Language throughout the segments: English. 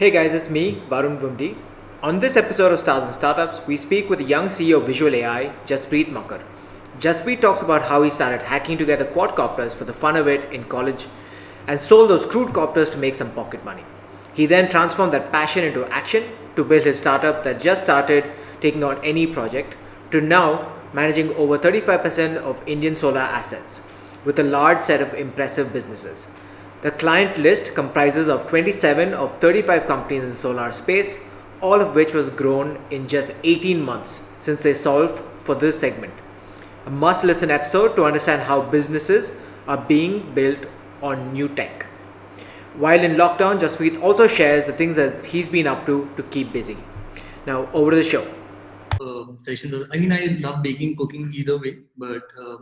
Hey guys, it's me, Varun Vumdi. On this episode of Stars and Startups, we speak with the young CEO of Visual AI, Jaspreet Makkar. Jaspreet talks about how he started hacking together quadcopters for the fun of it in college and sold those crude copters to make some pocket money. He then transformed that passion into action to build his startup that just started taking on any project to now managing over 35% of Indian solar assets with a large set of impressive businesses. The client list comprises of 27 of 35 companies in solar space, all of which was grown in just 18 months since they solved for this segment. A must listen episode to understand how businesses are being built on new tech. While in lockdown, Jaspreet also shares the things that he's been up to to keep busy. Now, over to the show. Sessions. I mean, I love baking, cooking either way, but uh,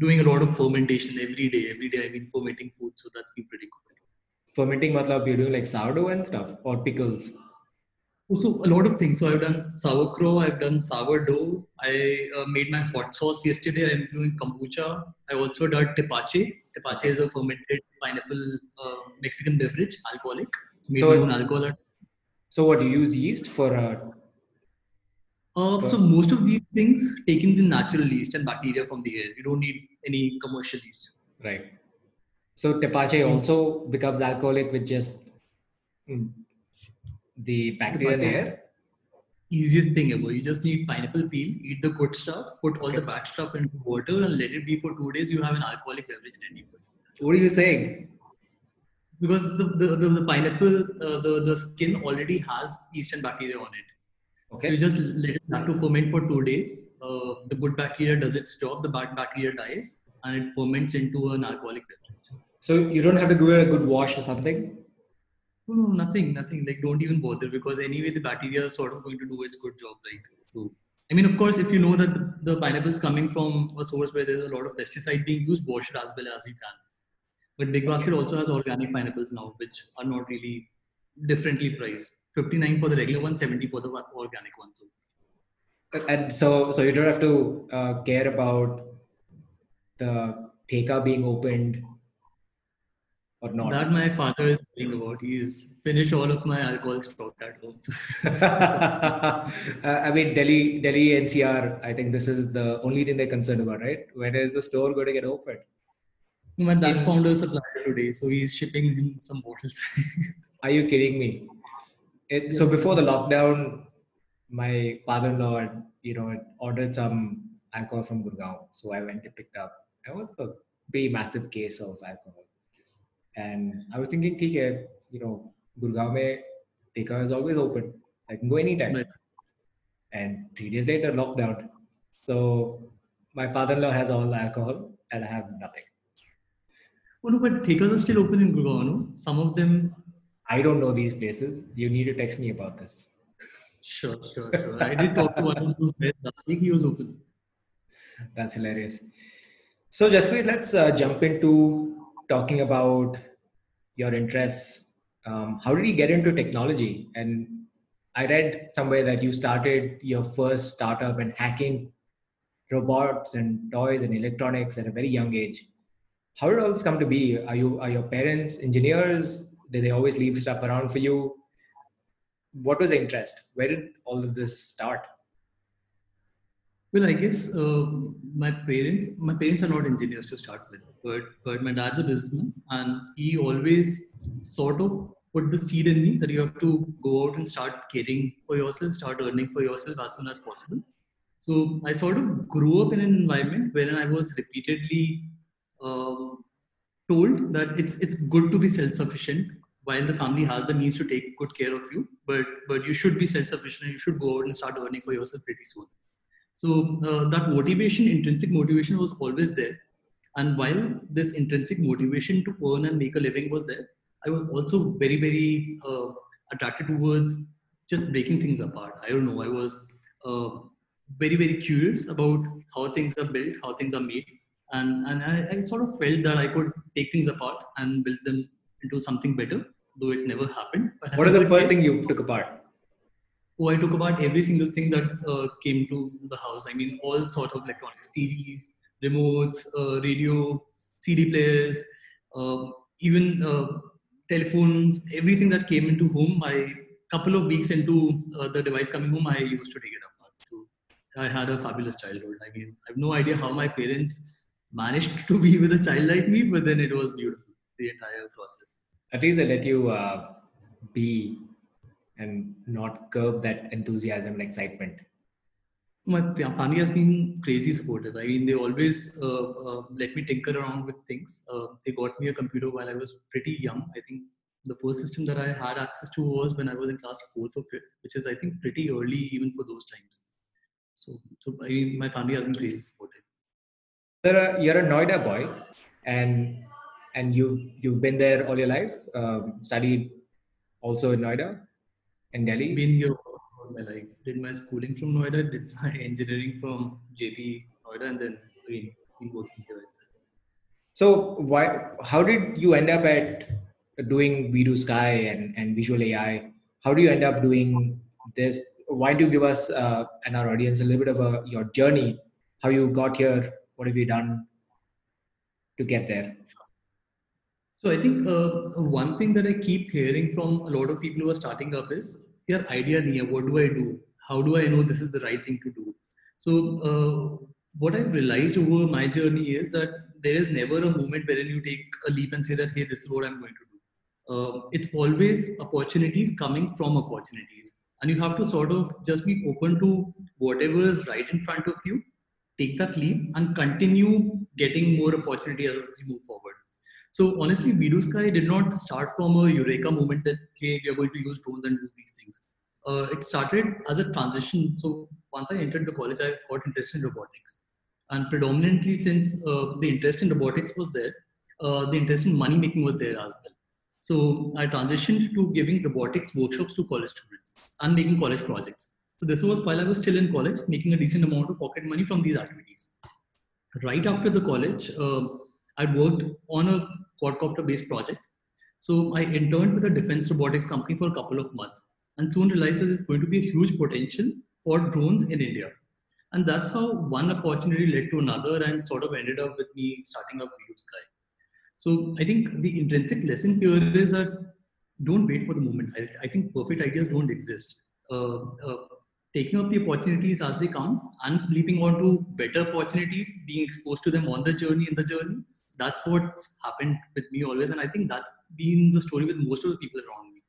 doing a lot of fermentation every day. Every day, I've been fermenting food, so that's been pretty cool. Fermenting, matlab you're doing like sourdough and stuff, or pickles. So a lot of things. So I've done sauerkraut, I've done sourdough. I uh, made my hot sauce yesterday. I'm doing kombucha. I also did tepache. Tepache is a fermented pineapple uh, Mexican beverage, alcoholic. So, it's, alcohol. so what do you use yeast for? Uh, uh, so most of these things taking the natural yeast and bacteria from the air. You don't need any commercial yeast. Right. So tepache mm. also becomes alcoholic with just mm, the bacteria in the air. Easiest thing ever. You just need pineapple peel, eat the good stuff, put all okay. the bad stuff into water, and let it be for two days. You have an alcoholic beverage in any What are you saying? Because the the, the, the pineapple, uh, the the skin already has yeast and bacteria on it. Okay. So you just let it have to ferment for two days. Uh, the good bacteria does its job, the bad bacteria dies, and it ferments into an alcoholic beverage. So you don't have to give it a good wash or something? No, no, nothing, nothing. Like don't even bother because anyway the bacteria is sort of going to do its good job, right? So I mean, of course, if you know that the, the pineapple is coming from a source where there's a lot of pesticide being used, wash it as well as you can. But Big Basket also has organic pineapples now, which are not really differently priced. 59 for the regular one, 70 for the organic one. So. And so, so you don't have to uh, care about the theka being opened or not. That my father is thinking about. He's finished all of my alcohol stock at home. uh, I mean, Delhi, Delhi NCR. I think this is the only thing they're concerned about, right? When is the store going to get opened? My dad's founder supplier today, so he's shipping him some bottles. Are you kidding me? It, yes. So before the lockdown, my father-in-law, you know, ordered some alcohol from Gurgaon. So I went to pick up. It was a pretty massive case of alcohol. And I was thinking, okay, you know, Gurgaon mein Theka is always open. I can go anytime. Right. And three days later, lockdown. So my father-in-law has all the alcohol and I have nothing. Oh no, but Thekas are still open in Gurgaon. No? Some of them I don't know these places. You need to text me about this. Sure, sure, sure. I did talk to one of those guys last week. He was open. That's hilarious. So, Jaspreet, let's uh, jump into talking about your interests. Um, how did you get into technology? And I read somewhere that you started your first startup and hacking robots and toys and electronics at a very young age. How did all this come to be? Are you are your parents engineers? Did they always leave stuff around for you? What was the interest? Where did all of this start? Well, I guess uh, my parents my parents are not engineers to start with, but but my dad's a businessman, and he always sort of put the seed in me that you have to go out and start caring for yourself, start earning for yourself as soon as possible. So I sort of grew up in an environment wherein I was repeatedly um, told that it's it's good to be self-sufficient while the family has the means to take good care of you but but you should be self-sufficient you should go out and start earning for yourself pretty soon. So uh, that motivation intrinsic motivation was always there. And while this intrinsic motivation to earn and make a living was there i was also very very uh, attracted towards just breaking things apart. I don't know i was uh, very very curious about how things are built how things are made. And and I, I sort of felt that i could take things apart and build them into something better, though it never happened. What is the first thing you took apart? Oh, I took apart every single thing that uh, came to the house. I mean, all sorts of electronics, TVs, remotes, uh, radio, CD players, uh, even uh, telephones, everything that came into home. I couple of weeks into uh, the device coming home, I used to take it apart. So I had a fabulous childhood. I mean, I have no idea how my parents managed to be with a child like me, but then it was beautiful, the entire process. At least they let you uh, be and not curb that enthusiasm and excitement. My family has been crazy supportive. I mean, they always uh, uh, let me tinker around with things. Uh, they got me a computer while I was pretty young. I think the first system that I had access to was when I was in class fourth or fifth, which is I think pretty early even for those times. So, so I mean, my family has been crazy supportive. You're a, you're a Noida boy, and and you've you've been there all your life. Um, studied also in Noida, in Delhi. Been here all my life. Did my schooling from Noida. Did my engineering from JP Noida, and then again been working here. So why? How did you end up at doing Vidusky and, and Visual AI. How do you end up doing this? Why do you give us uh, and our audience a little bit of a, your journey, how you got here, what have you done to get there? So I think uh, one thing that I keep hearing from a lot of people who are starting up is your idea near what do I do? How do I know this is the right thing to do? So uh, what I've realized over my journey is that there is never a moment wherein you take a leap and say that, hey, this is what I'm going to do uh, it's always opportunities coming from opportunities and you have to sort of just be open to whatever is right in front of you take that leap and continue getting more opportunity as, you move forward so honestly Vidusky did not start from a eureka moment that hey, we are going to use drones and do these things uh, it started as a transition so once i entered the college i got interested in robotics and predominantly since uh, the interest in robotics was there uh, the interest in money making was there as well so I transitioned to giving robotics workshops to college students and making college projects. So this was while I was still in college, making a decent amount of pocket money from these activities. Right after the college, uh, I worked on a quadcopter based project. So I interned with a defense robotics company for a couple of months and soon realized that there's going to be a huge potential for drones in India. And that's how one opportunity led to another and sort of ended up with me starting up Blue Sky. So I think the intrinsic lesson here is that don't wait for the moment. I, I think perfect ideas don't exist. Uh, uh, taking up the opportunities as they come and leaping onto better opportunities, being exposed to them on the journey, in the journey, that's what's happened with me always. And I think that's been the story with most of the people around me.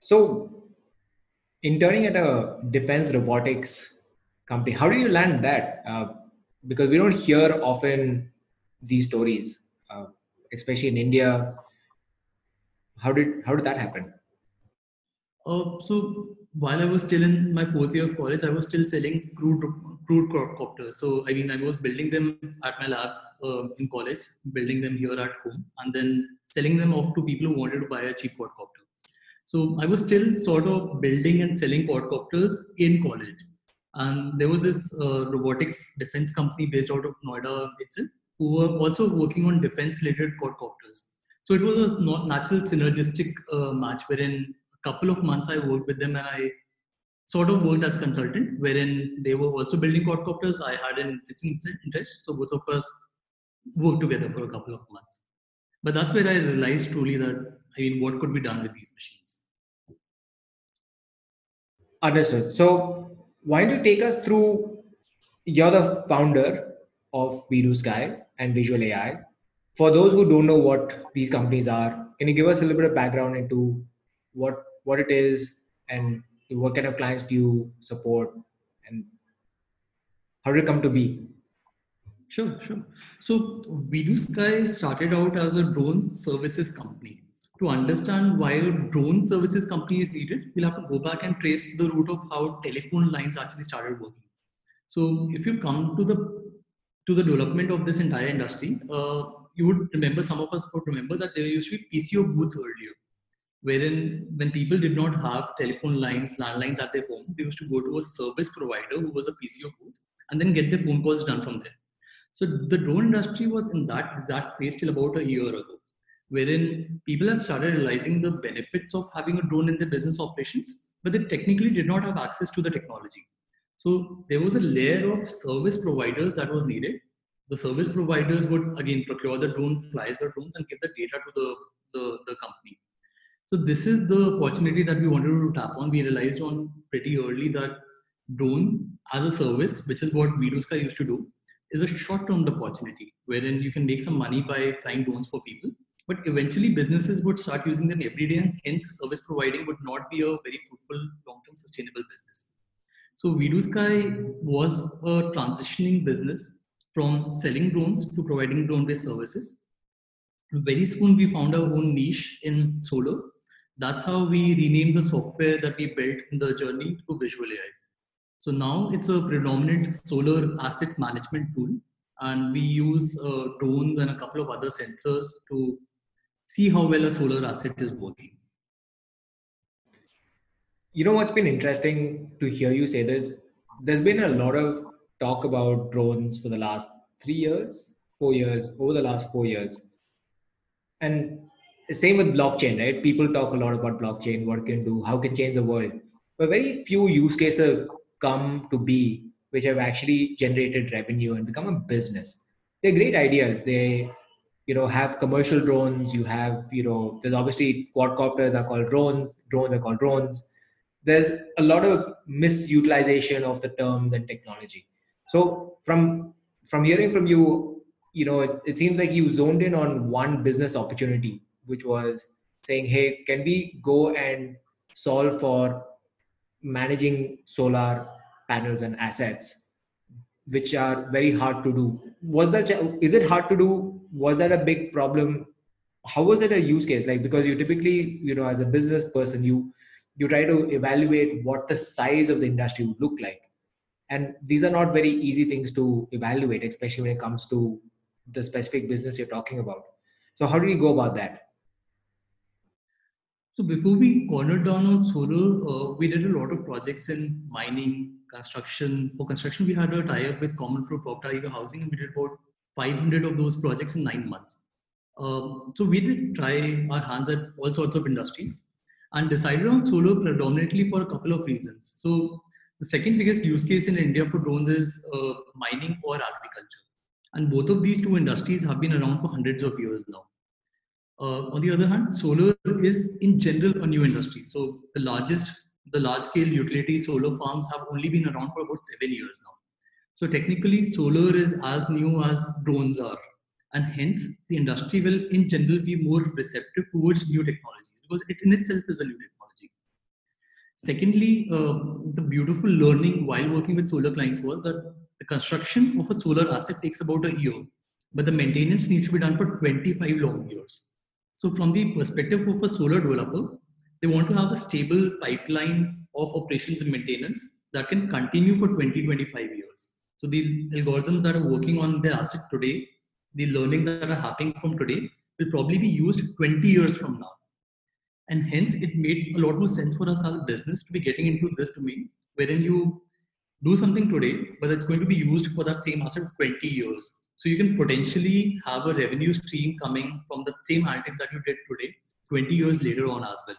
So, interning at a defense robotics company, how do you land that? Uh, because we don't hear often these stories, uh, especially in India. How did how did that happen? Uh, so while I was still in my fourth year of college, I was still selling crude crude quadcopters. So I mean, I was building them at my lab uh, in college, building them here at home, and then selling them off to people who wanted to buy a cheap quadcopter. So I was still sort of building and selling quadcopters in college. And there was this uh, robotics defense company based out of Noida itself who were also working on defense related quadcopters. So it was a natural synergistic uh, match wherein a couple of months I worked with them and I sort of worked as consultant wherein they were also building quadcopters. I had an interest. So both of us worked together for a couple of months. But that's where I realized truly that, I mean, what could be done with these machines. Understood. So why don't you take us through, you're the founder of Vidusky and Visual AI. For those who don't know what these companies are, can you give us a little bit of background into what what it is and what kind of clients do you support and how did it come to be? Sure, sure. So Vidusky started out as a drone services company. To understand why a drone services company is needed, we'll have to go back and trace the root of how telephone lines actually started working. So if you come to the to the development of this entire industry, uh, you would remember, some of us would remember that there used to be PCO booths earlier, wherein when people did not have telephone lines, landlines at their home, they used to go to a service provider who was a PCO booth and then get their phone calls done from there. So the drone industry was in that exact phase till about a year ago, wherein people had started realizing the benefits of having a drone in their business operations, but they technically did not have access to the technology. So there was a layer of service providers that was needed. The service providers would again procure the drone, fly the drones, and give the data to the the, the company. So this is the opportunity that we wanted to tap on. We realized on pretty early that drone as a service, which is what Vidusky used to do, is a short-term opportunity wherein you can make some money by flying drones for people. But eventually businesses would start using them every day and hence service providing would not be a very fruitful long-term sustainable business. So Vidusky was a transitioning business from selling drones to providing drone-based services. Very soon we found our own niche in solar. That's how we renamed the software that we built in the journey to Visual AI. So now it's a predominant solar asset management tool, and we use uh, drones and a couple of other sensors to see how well a solar asset is working. You know what's been interesting to hear you say this? There's been a lot of talk about drones for the last three years, four years, over the last four years. And the same with blockchain, right? People talk a lot about blockchain, what can do, how can change the world. But very few use cases come to be which have actually generated revenue and become a business. They're great ideas. They you know have commercial drones. You have you know there's obviously quadcopters are called drones. Drones are called drones. There's a lot of misutilization of the terms and technology. So from from hearing from you you know it, it seems like you zoned in on one business opportunity which was saying hey can we go and solve for managing solar panels and assets which are very hard to do. Was that is it hard to do? Was that a big problem? How was it a use case? Like because you typically you know as a business person you you try to evaluate what the size of the industry would look like. And these are not very easy things to evaluate especially when it comes to the specific business you're talking about. So how do you go about that so before we cornered down on solar, uh, we did a lot of projects in mining, construction. For construction, we had a tie-up with CommonFloor Prop Tiger Housing, and we did about 500 of those projects in nine months. Um, so we did try our hands at all sorts of industries and decided on solar predominantly for a couple of reasons. So the second biggest use case in India for drones is uh, mining or agriculture. And both of these two industries have been around for hundreds of years now. Uh, on the other hand, solar is in general a new industry. So the largest, the large scale utility solar farms have only been around for about seven years now. So technically solar is as new as drones are. And hence the industry will in general be more receptive towards new technologies because it in itself is a new technology. Secondly, uh, the beautiful learning while working with solar clients was that the construction of a solar asset takes about a year, but the maintenance needs to be done for 25 long years. So from the perspective of a solar developer, they want to have a stable pipeline of operations and maintenance that can continue for 20, 25 years. So the algorithms that are working on their asset today, the learnings that are happening from today will probably be used 20 years from now. And hence it made a lot more sense for us as a business to be getting into this domain, wherein you do something today, but it's going to be used for that same asset 20 years. So you can potentially have a revenue stream coming from the same analytics that you did today, 20 years later on as well.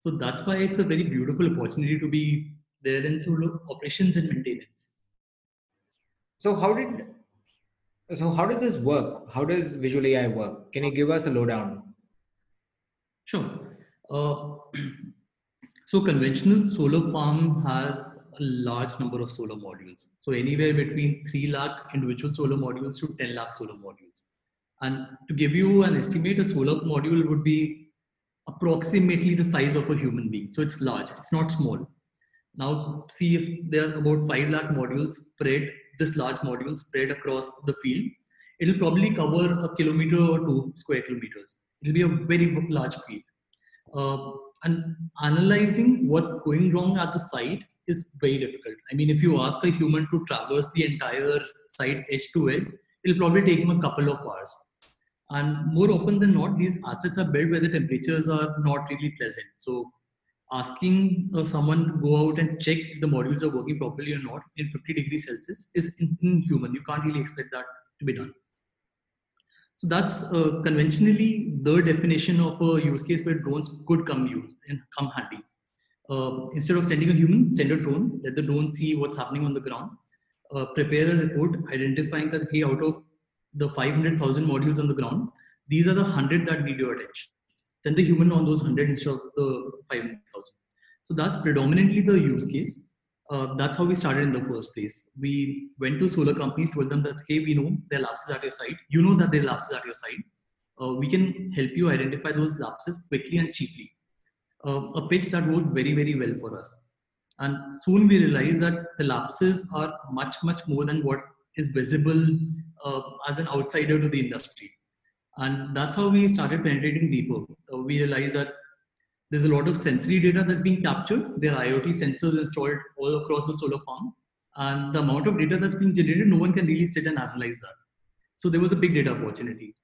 So that's why it's a very beautiful opportunity to be there in sort of operations and maintenance. So how did so how does this work? How does Visual AI work? Can you give us a lowdown? Sure. Uh, so conventional solar farm has a large number of solar modules. So anywhere between 3 lakh individual solar modules to 10 lakh solar modules. And to give you an estimate, a solar module would be approximately the size of a human being. So it's large, it's not small. Now see if there are about 5 lakh modules spread, this large module spread across the field. It'll probably cover a kilometer or two square kilometers. It'll be a very large field. Uh, and analyzing what's going wrong at the site is very difficult. I mean, if you ask a human to traverse the entire site edge to edge, it'll probably take him a couple of hours. And more often than not, these assets are built where the temperatures are not really pleasant. So asking uh, someone to go out and check if the modules are working properly or not in 50 degrees Celsius is inhuman. You can't really expect that to be done. So that's uh, conventionally the definition of a use case where drones could come use and come handy uh, instead of sending a human, send a drone, let the drone see what's happening on the ground, uh, prepare a report identifying that, hey, out of the 500,000 modules on the ground, these are the 100 that need your attention. send the human on those 100 instead of the 500,000. So that's predominantly the use case. Uh, that's how we started in the first place. We went to solar companies, told them that, hey, we know there are lapses at your site. You know that there are lapses at your site. Uh, we can help you identify those lapses quickly and cheaply. Uh, a pitch that worked very, very well for us. And soon we realized that the lapses are much, much more than what is visible uh, as an outsider to the industry. And that's how we started penetrating deeper. Uh, we realized that there's a lot of sensory data that's being captured. There are IoT sensors installed all across the solar farm. And the amount of data that's being generated, no one can really sit and analyze that. So there was a big data opportunity.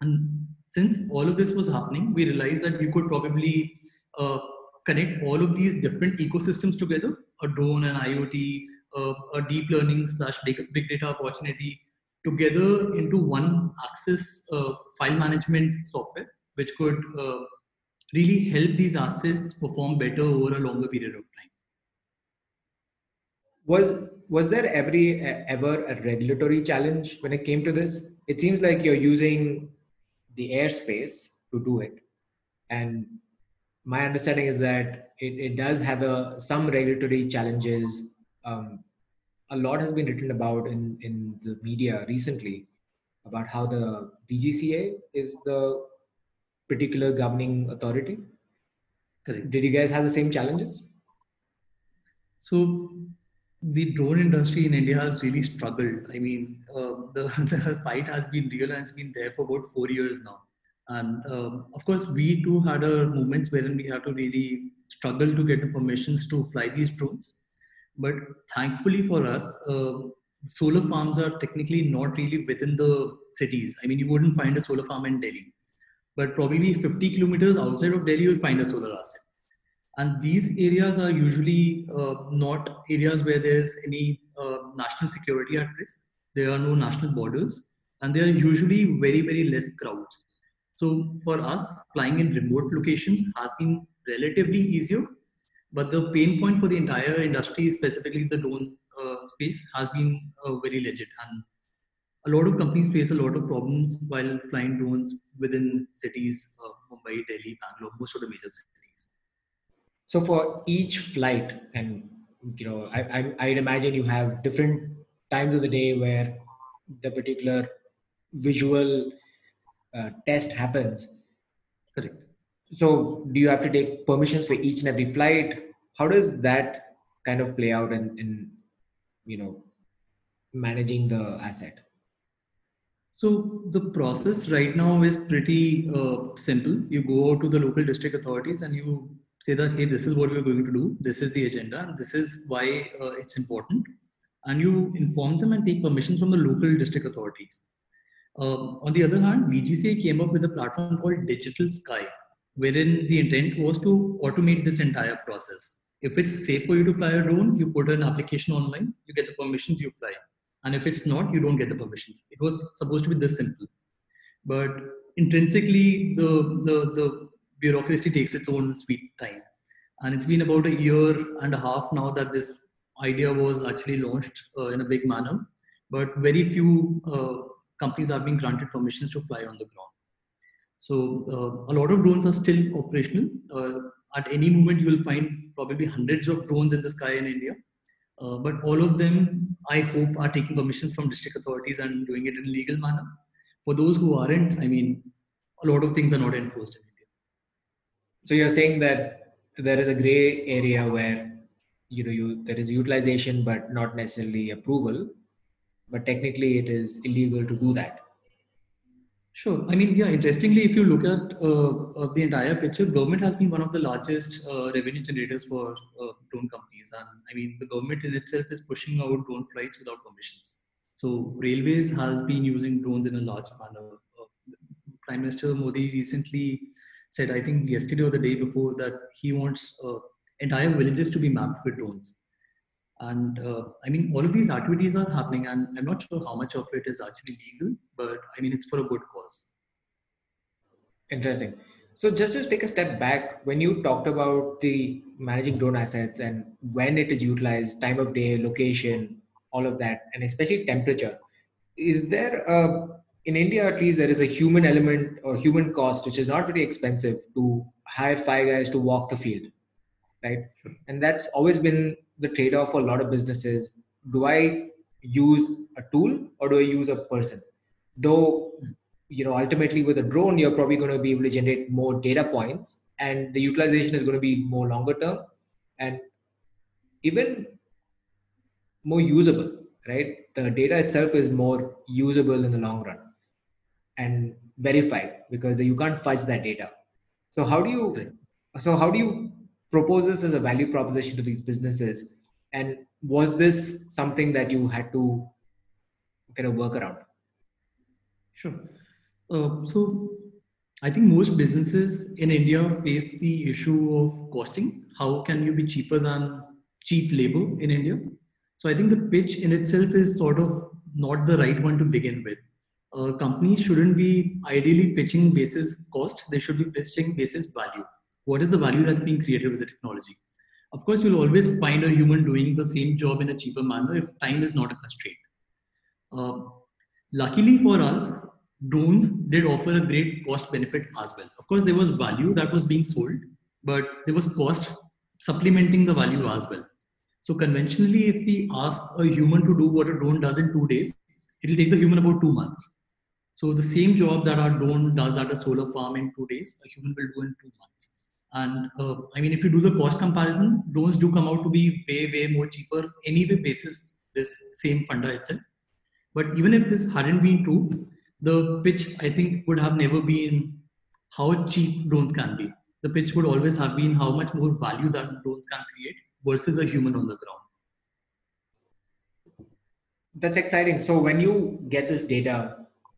And since all of this was happening, we realized that we could probably uh, connect all of these different ecosystems together a drone, and IoT, uh, a deep learning slash big, data opportunity together into one access uh, file management software, which could uh, really help these assets perform better over a longer period of time. Was was there every ever a regulatory challenge when it came to this? It seems like you're using the airspace to do it, and my understanding is that it, it does have a some regulatory challenges. Um, a lot has been written about in in the media recently about how the DGCA is the particular governing authority. Correct. Did you guys have the same challenges? So the drone industry in India has really struggled. I mean, uh, the, the fight has been real and it's been there for about four years now. And um, of course, we too had our moments wherein we had to really struggle to get the permissions to fly these drones. But thankfully for us, uh, solar farms are technically not really within the cities. I mean, you wouldn't find a solar farm in Delhi but probably 50 kilometers outside of Delhi, you'll find a solar asset. And these areas are usually uh, not areas where there's any uh, national security at risk. There are no national borders, and there are usually very, very less crowds. So for us, flying in remote locations has been relatively easier, but the pain point for the entire industry, specifically the drone uh, space, has been uh, very legit. And a lot of companies face a lot of problems while flying drones within cities, uh, Mumbai, Delhi, Bangalore, most of the major cities. So for each flight, and you know, I, I I'd imagine you have different times of the day where the particular visual uh, test happens. Correct. So do you have to take permissions for each and every flight? How does that kind of play out in, in you know managing the asset? So the process right now is pretty uh, simple. You go to the local district authorities and you say that, hey, this is what we're going to do. This is the agenda. And this is why uh, it's important. And you inform them and take permissions from the local district authorities. Uh, on the other hand, DGCA came up with a platform called Digital Sky, wherein the intent was to automate this entire process. If it's safe for you to fly a drone, you put an application online, you get the permissions, you fly. And if it's not you don't get the permissions. It was supposed to be this simple. But intrinsically the the, the bureaucracy takes its own sweet time. And it's been about a year and a half now that this idea was actually launched uh, in a big manner. But very few uh, companies are being granted permissions to fly on the ground so uh, a lot of drones are still operational uh, at any moment you will find probably hundreds of drones in the sky in india uh, but all of them, I hope, are taking permissions from district authorities and doing it in a legal manner. For those who aren't, I mean, a lot of things are not enforced in India. So you're saying that there is a gray area where you know you there is utilization but not necessarily approval, but technically it is illegal to do that. Sure. I mean, yeah, interestingly, if you look at uh, uh, the entire picture, government has been one of the largest uh, revenue generators for uh, drone companies. And I mean, the government in itself is pushing out drone flights without permissions. So railways has been using drones in a large manner. Uh, Prime Minister Modi recently said, I think yesterday or the day before, that he wants uh, entire villages to be mapped with drones. And uh, I mean, all of these activities are happening, and I'm not sure how much of it is actually legal, but I mean, it's for a good cause. Interesting. So, just to take a step back, when you talked about the managing drone assets and when it is utilized, time of day, location, all of that, and especially temperature, is there a in India, at least, there is a human element or human cost, which is not very expensive to hire five guys to walk the field, right? And that's always been the trade off for a lot of businesses. Do I use a tool or do I use a person? Though, you know, ultimately with a drone, you're probably going to be able to generate more data points and the utilization is going to be more longer term and even more usable, right? The data itself is more usable in the long run and verified because you can't fudge that data. So how do you so how do you propose this as a value proposition to these businesses? And was this something that you had to kind of work around? Sure. Uh, so I think most businesses in India face the issue of costing. How can you be cheaper than cheap labor in India? So I think the pitch in itself is sort of not the right one to begin with uh, companies shouldn't be ideally pitching basis cost they should be pitching basis value what is the value that's being created with the technology? Of course you'll always find a human doing the same job in a cheaper manner if time is not a constraint. Uh, luckily for us drones did offer a great cost benefit as well. Of course there was value that was being sold but there was cost supplementing the value as well. So conventionally if we ask a human to do what a drone does in two days it will take the human about two months. So the same job that our drone does at a solar farm in two days, a human will do in two months. And uh, I mean, if you do the cost comparison, drones do come out to be way, way more cheaper anyway basis this same funder itself. But even if this hadn't been true, the pitch I think would have never been how cheap drones can be. The pitch would always have been how much more value that drones can create versus a human on the ground. That's exciting. So when you get this data,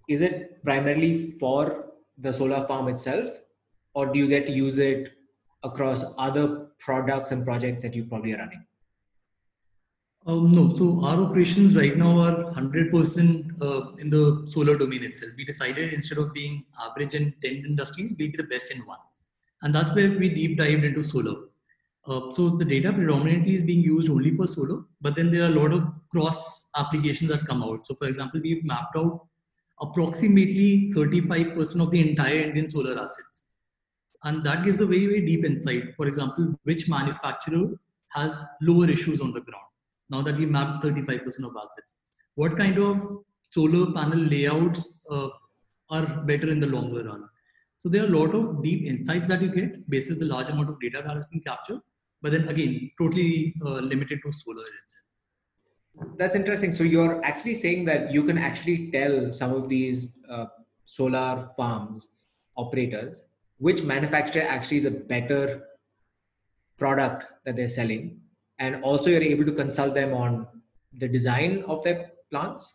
is it primarily for the solar farm itself or do you get to use it across other products and projects that you probably are running? Um, no. So our operations right now are 100% uh, in the solar domain itself. We decided instead of being average in 10 industries we'll be the best in one. And that's where we deep dived into solar. Uh, so the data predominantly is being used only for solar but then there are a lot of cross applications that come out. So for example we've mapped out approximately 35% of the entire Indian solar assets. And that gives a very, very deep insight. For example, which manufacturer has lower issues on the ground now that we mapped 35% of assets. What kind of solar panel layouts uh, are better in the longer run? So there are a lot of deep insights that you get based on the large amount of data that has been captured. But then again, totally uh, limited to solar itself that's interesting. So you're actually saying that you can actually tell some of these uh, solar farms operators which manufacturer actually is a better product that they're selling, and also you're able to consult them on the design of their plants.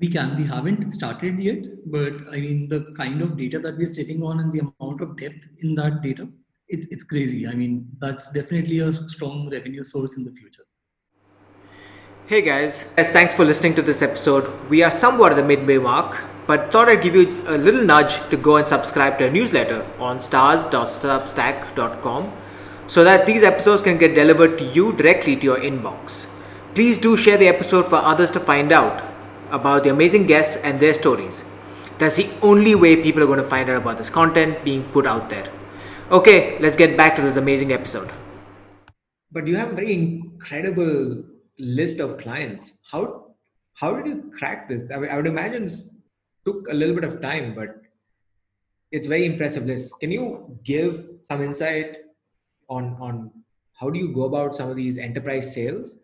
We can. We haven't started yet, but I mean the kind of data that we're sitting on and the amount of depth in that data, it's it's crazy. I mean that's definitely a strong revenue source in the future. Hey guys, as thanks for listening to this episode. We are somewhat at the midway mark, but thought I'd give you a little nudge to go and subscribe to a newsletter on stars.substack.com so that these episodes can get delivered to you directly to your inbox. Please do share the episode for others to find out about the amazing guests and their stories. That's the only way people are going to find out about this content being put out there. Okay, let's get back to this amazing episode. But you have a very incredible list of clients how how did you crack this i, I would imagine took a little bit of time but it's very impressive. List can you give some insight on on how do you go about some of these enterprise sales?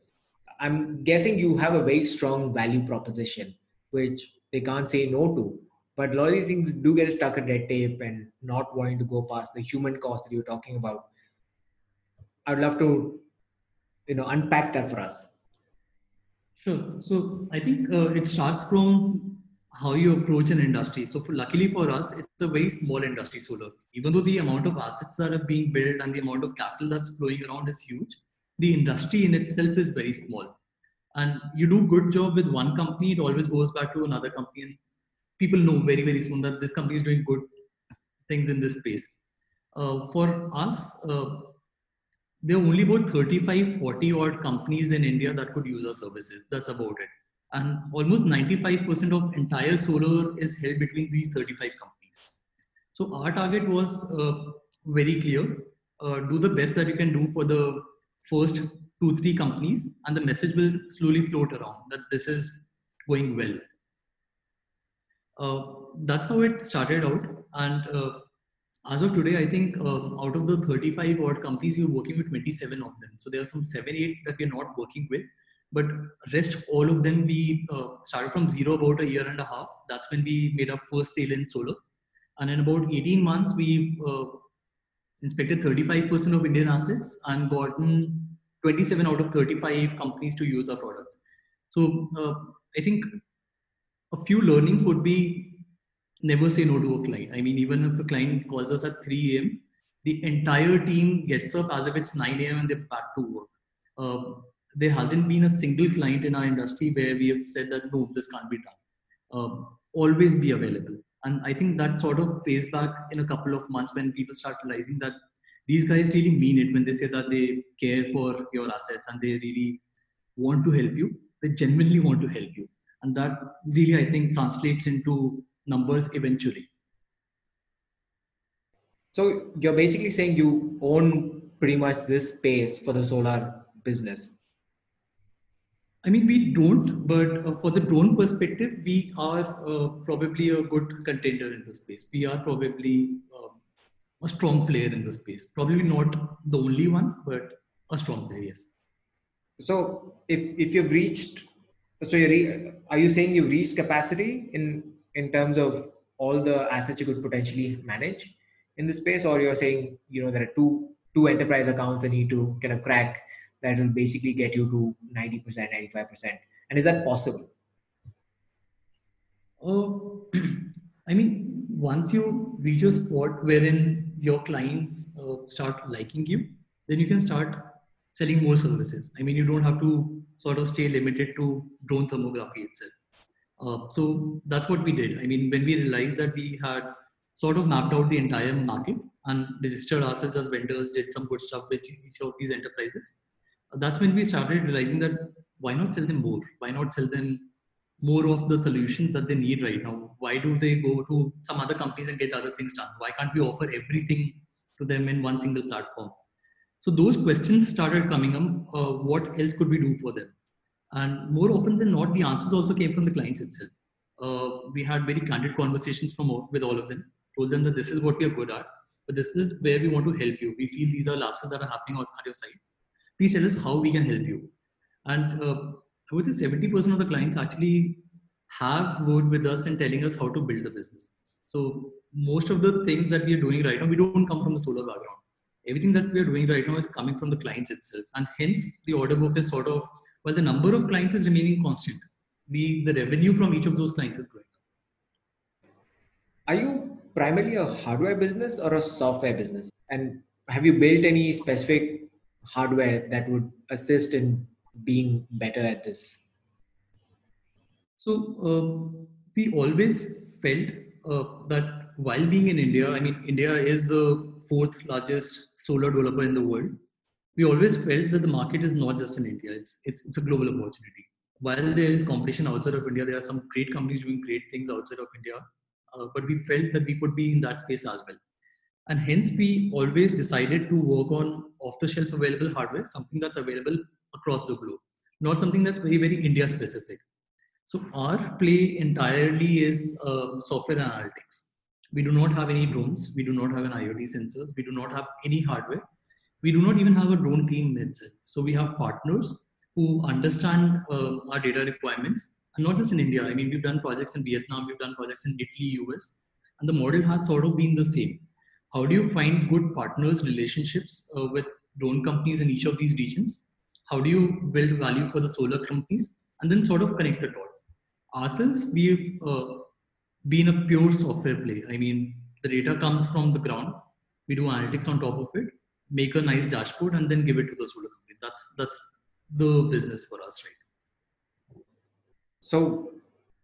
I'm guessing you have a very strong value proposition which they can't say no to but a lot of these things do get stuck in red tape and not wanting to go past the human cost that you're talking about. I'd love to you know unpack that for us. Sure. So I think uh, it starts from how you approach an industry. So for, luckily for us, it's a very small industry solar. Even though the amount of assets that are being built and the amount of capital that's flowing around is huge, the industry in itself is very small. And you do good job with one company, it always goes back to another company, and people know very very soon that this company is doing good things in this space. Uh, for us, uh, there are only about 35 40 odd companies in india that could use our services that's about it and almost 95% of entire solar is held between these 35 companies. So our target was uh, very clear: uh, do the best that you can do for the first two three companies, and the message will slowly float around that this is going well. Uh, that's how it started out, and uh, as of today, I think um, out of the 35 odd companies, we're working with 27 of them. So there are some seven, eight that we're not working with, but rest all of them we uh, started from zero about a year and a half. That's when we made our first sale in solo and in about 18 months, we've uh, inspected 35% of Indian assets and gotten 27 out of 35 companies to use our products. So uh, I think a few learnings would be never say no to a client. I mean, even if a client calls us at 3 a.m., the entire team gets up as if it's 9 a.m. and they're back to work. There hasn't been a single client in our industry where we have said that no, this can't be done. Uh, always be available. And I think that sort of pays back in a couple of months when people start realizing that these guys really mean it when they say that they care for your assets and they really want to help you. They genuinely want to help you. And that really, I think, translates into numbers eventually. So you're basically saying you own pretty much this space for the solar business. I mean, we don't, but uh, for the drone perspective, we are uh, probably a good contender in the space. We are probably uh, a strong player in the space. Probably not the only one, but a strong player, yes. So if, if you've reached, so you're re, are you saying you've reached capacity in in terms of all the assets you could potentially manage in the space or you're saying you know there are two two enterprise accounts that need to kind of crack that will basically get you to 90% 95% and is that possible? Uh, i mean once you reach a spot wherein your clients uh, start liking you then you can start selling more services. I mean you don't have to sort of stay limited to drone thermography itself. Uh, so that's what we did. I mean, when we realized that we had sort of mapped out the entire market and registered ourselves as vendors, did some good stuff with each of these enterprises, that's when we started realizing that why not sell them more? Why not sell them more of the solutions that they need right now? Why do they go to some other companies and get other things done? Why can't we offer everything to them in one single platform? So those questions started coming up. Uh, what else could we do for them? And more often than not, the answers also came from the clients itself. Uh, we had very candid conversations from all, with all of them, told them that this is what we are good at, but this is where we want to help you. We feel these are lapses that are happening on, at your side. Please tell us how we can help you. And uh, I would say 70% of the clients actually have worked with us and telling us how to build the business. So most of the things that we are doing right now, we don't come from the solar background. Everything that we are doing right now is coming from the clients itself. And hence the order book is sort of well, the number of clients is remaining constant, the, the revenue from each of those clients is growing. Are you primarily a hardware business or a software business? And have you built any specific hardware that would assist in being better at this? So uh, we always felt uh, that while being in India, I mean, India is the fourth largest solar developer in the world we always felt that the market is not just in India, it's, it's, it's a global opportunity. While there is competition outside of India, there are some great companies doing great things outside of India, uh, but we felt that we could be in that space as well. And hence, we always decided to work on off the shelf available hardware, something that's available across the globe, not something that's very, very India specific. So, our play entirely is uh, software analytics. We do not have any drones, we do not have an IoT sensors, we do not have any hardware we do not even have a drone team itself. So we have partners who understand uh, our data requirements, and not just in India. I mean, we've done projects in Vietnam, we've done projects in Italy, US, and the model has sort of been the same. How do you find good partners, relationships uh, with drone companies in each of these regions? How do you build value for the solar companies, and then sort of connect the dots? Ourselves, we've uh, been a pure software play. I mean, the data comes from the ground. We do analytics on top of it make a nice dashboard and then give it to the solar company. That's that's the business for us, right? So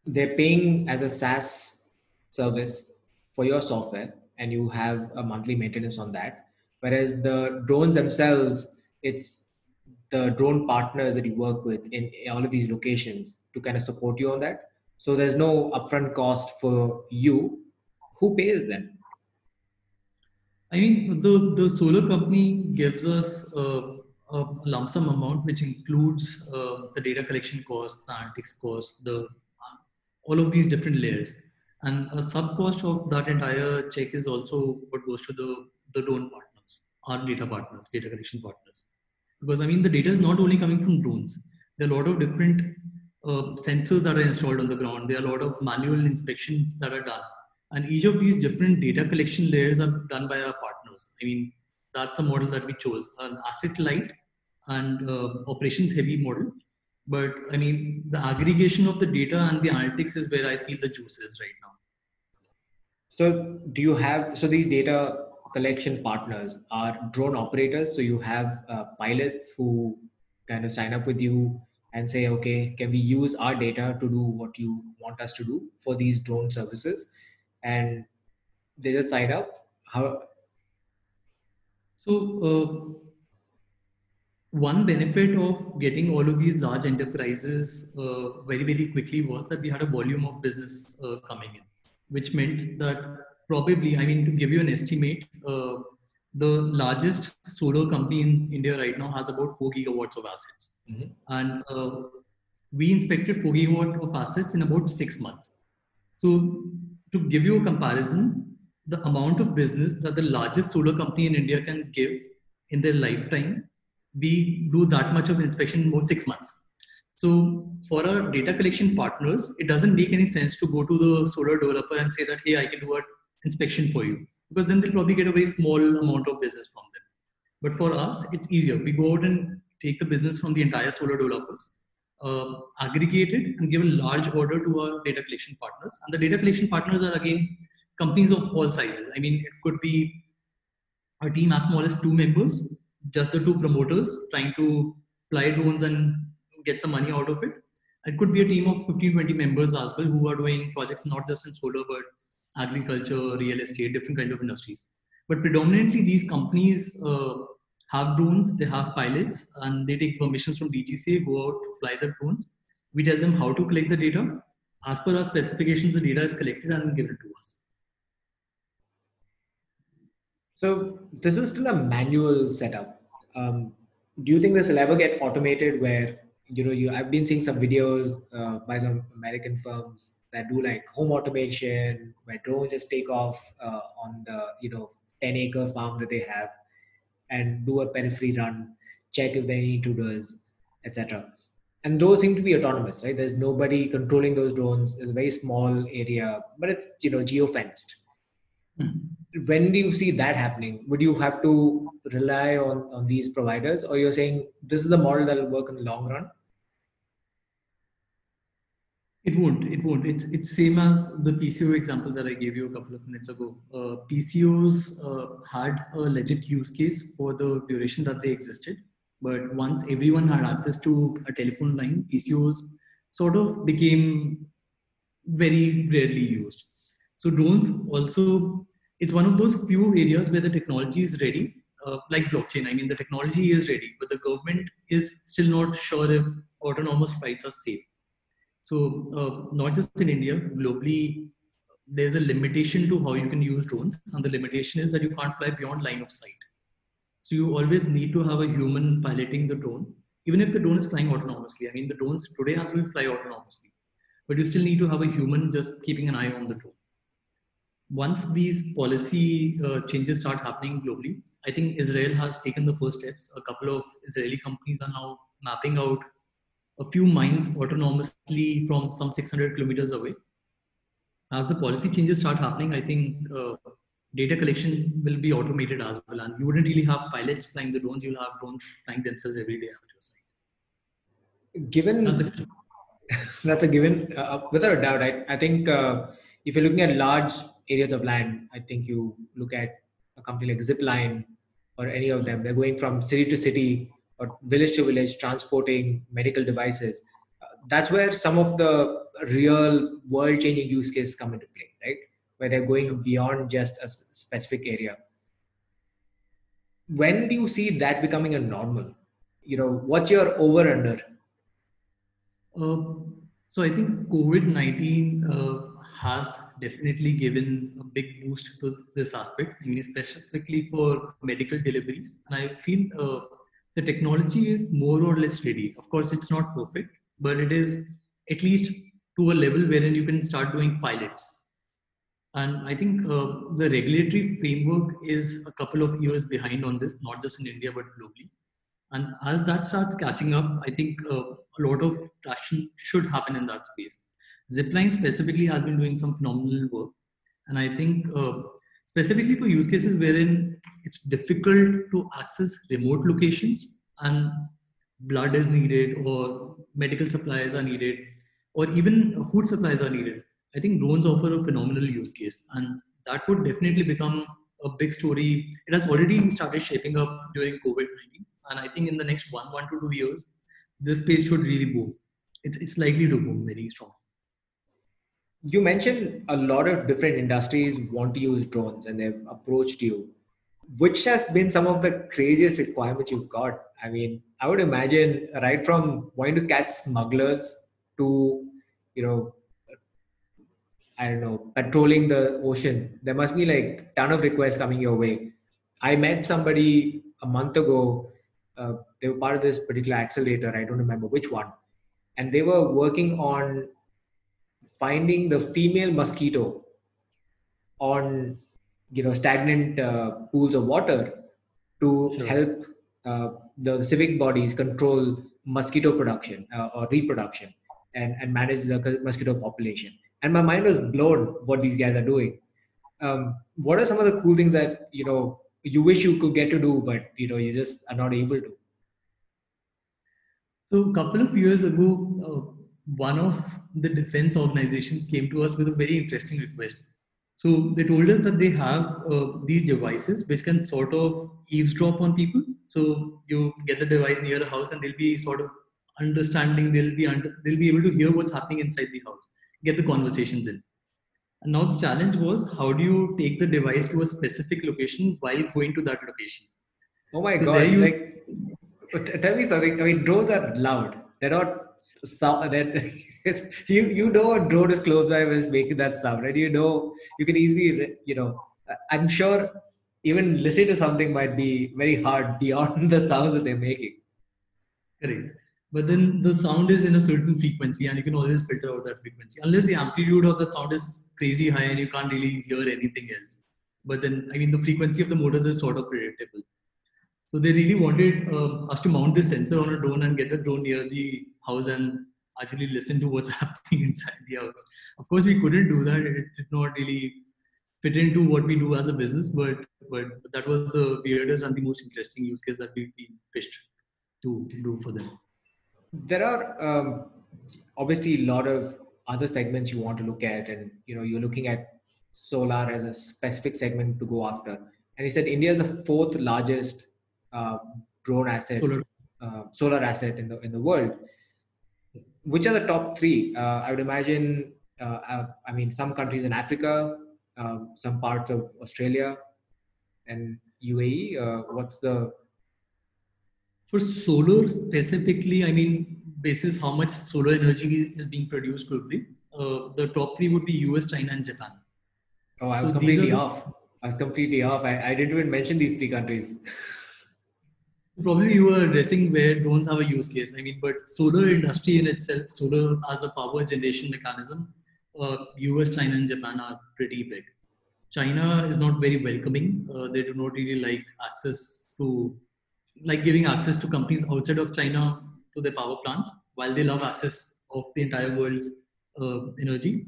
they're paying as a SaaS service for your software, and you have a monthly maintenance on that. Whereas the drones themselves, it's the drone partners that you work with in all of these locations to kind of support you on that. So there's no upfront cost for you. Who pays them? I mean, the, the solar company gives us a, a lump sum amount, which includes uh, the data collection cost, the analytics cost, the all of these different layers. And a sub cost of that entire check is also what goes to the, the drone partners, our data partners, data collection partners. Because I mean, the data is not only coming from drones. There are a lot of different uh, sensors that are installed on the ground. There are a lot of manual inspections that are done. And each of these different data collection layers are done by our partners. I mean, that's the model that we chose, an asset light and uh, operations heavy model but I mean, the aggregation of the data and the analytics is where I feel the juice is right now. So, do you have so these data collection partners are drone operators? So, you have uh, pilots who kind of sign up with you and say, okay, can we use our data to do what you want us to do for these drone services? And they just sign up. How? So, uh, one benefit of getting all of these large enterprises uh, very very quickly was that we had a volume of business uh, coming in which meant that probably i mean to give you an estimate uh, the largest solar company in india right now has about 4 gigawatts of assets mm-hmm. and uh, we inspected 4 gigawatt of assets in about 6 months so to give you a comparison the amount of business that the largest solar company in india can give in their lifetime we do that much of inspection in about six months. So for our data collection partners, it doesn't make any sense to go to the solar developer and say that, hey, I can do an inspection for you. Because then they'll probably get a very small amount of business from them. But for us, it's easier. We go out and take the business from the entire solar developers, uh, aggregate it, and give a large order to our data collection partners. And the data collection partners are again companies of all sizes. I mean, it could be a team as small as two members just the two promoters trying to fly drones and get some money out of it. It could be a team of 15, 20 members as well who are doing projects not just in solar, but agriculture, real estate, different kind of industries. But predominantly these companies uh, have drones, they have pilots, and they take permissions from DGCA, go out, fly the drones. We tell them how to collect the data. As per our specifications, the data is collected and given to us. So this is still a manual setup. Um, do you think this will ever get automated? Where you know, you I've been seeing some videos uh, by some American firms that do like home automation, where drones just take off uh, on the you know 10 acre farm that they have, and do a periphery run, check if there are any intruders, etc. And those seem to be autonomous, right? There's nobody controlling those drones. It's a very small area, but it's you know geo fenced. Mm-hmm when do you see that happening would you have to rely on, on these providers or you're saying this is the model that will work in the long run it won't it won't it's it's same as the pco example that i gave you a couple of minutes ago uh, pcos uh, had a legit use case for the duration that they existed but once everyone had access to a telephone line pcos sort of became very rarely used so drones also it's one of those few areas where the technology is ready, uh, like blockchain. I mean, the technology is ready, but the government is still not sure if autonomous flights are safe. So, uh, not just in India, globally, there's a limitation to how you can use drones, and the limitation is that you can't fly beyond line of sight. So, you always need to have a human piloting the drone, even if the drone is flying autonomously. I mean, the drones today as we fly autonomously, but you still need to have a human just keeping an eye on the drone once these policy uh, changes start happening globally, I think Israel has taken the first steps. A couple of Israeli companies are now mapping out a few mines autonomously from some 600 kilometers away. As the policy changes start happening, I think uh, data collection will be automated as well. And you wouldn't really have pilots flying the drones, you'll have drones flying themselves every day after your site. Given that's a, that's a given, uh, without a doubt, I, I think uh, if you're looking at large areas of land, I think you look at a company like Zipline or any of them, they're going from city to city or village to village transporting medical devices. That's where some of the real world changing use cases come into play, right? Where they're going beyond just a specific area. When do you see that becoming a normal? you know, what's your over under? Uh, so I think COVID nineteen uh, has definitely given a big boost to this aspect. I mean, specifically for medical deliveries, and I feel uh, the technology is more or less ready. Of course, it's not perfect, but it is at least to a level wherein you can start doing pilots. And I think uh, the regulatory framework is a couple of years behind on this, not just in India but globally. And as that starts catching up, I think uh, a lot of traction should happen in that space. Zipline specifically has been doing some phenomenal work. And I think uh, specifically for use cases wherein it's difficult to access remote locations and blood is needed or medical supplies are needed or even food supplies are needed. I think drones offer a phenomenal use case and that would definitely become a big story. It has already started shaping up during COVID 19 and I think in the next one, one to two years, this space should really boom. It's it's likely to boom very strong. You mentioned a lot of different industries want to use drones and they've approached you. Which has been some of the craziest requirements you've got? I mean, I would imagine right from wanting to catch smugglers to, you know, I don't know, patrolling the ocean. There must be like ton of requests coming your way. I met somebody a month ago uh, they were part of this particular accelerator. I don't remember which one, and they were working on finding the female mosquito on you know stagnant uh, pools of water to sure. help uh, the civic bodies control mosquito production uh, or reproduction and, and manage the mosquito population. And my mind was blown what these guys are doing. Um, what are some of the cool things that you know you wish you could get to do, but you know you just are not able to. So a couple of years ago, uh, one of the defense organizations came to us with a very interesting request. So they told us that they have uh, these devices which can sort of eavesdrop on people. So you get the device near a house and they'll be sort of understanding. They'll be under, they'll be able to hear what's happening inside the house, get the conversations in. And now the challenge was how do you take the device to a specific location while going to that location? Oh my so god! You, like, tell me something. I mean, drones are loud. They're not sound. That you you know a drone is close by is making that sound, right? You know you can easily you know. I'm sure even listening to something might be very hard beyond the sounds that they're making. Correct but then the sound is in a certain frequency and you can always filter out that frequency unless the amplitude of that sound is crazy high and you can't really hear anything else but then i mean the frequency of the motors is sort of predictable so they really wanted uh, us to mount this sensor on a drone and get the drone near the house and actually listen to what's happening inside the house of course we couldn't do that it did not really fit into what we do as a business but but that was the weirdest and the most interesting use case that we've been pitched to do for them there are um, obviously a lot of other segments you want to look at, and you know you're looking at solar as a specific segment to go after. And he said India is the fourth largest uh, drone asset, solar. Uh, solar. asset in the in the world. Which are the top three? Uh, I would imagine. Uh, uh, I mean, some countries in Africa, um, some parts of Australia, and UAE. Uh, what's the for solar specifically, I mean, basis how much solar energy is being produced globally, uh, the top three would be US, China, and Japan. Oh, I was so completely off. I was completely off. I, I didn't even mention these three countries. Probably you were addressing where drones have a use case. I mean, but solar industry in itself, solar as a power generation mechanism, uh, US, China, and Japan are pretty big. China is not very welcoming. Uh, they do not really like access to like giving access to companies outside of China to their power plants, while they love access of the entire world's uh, energy.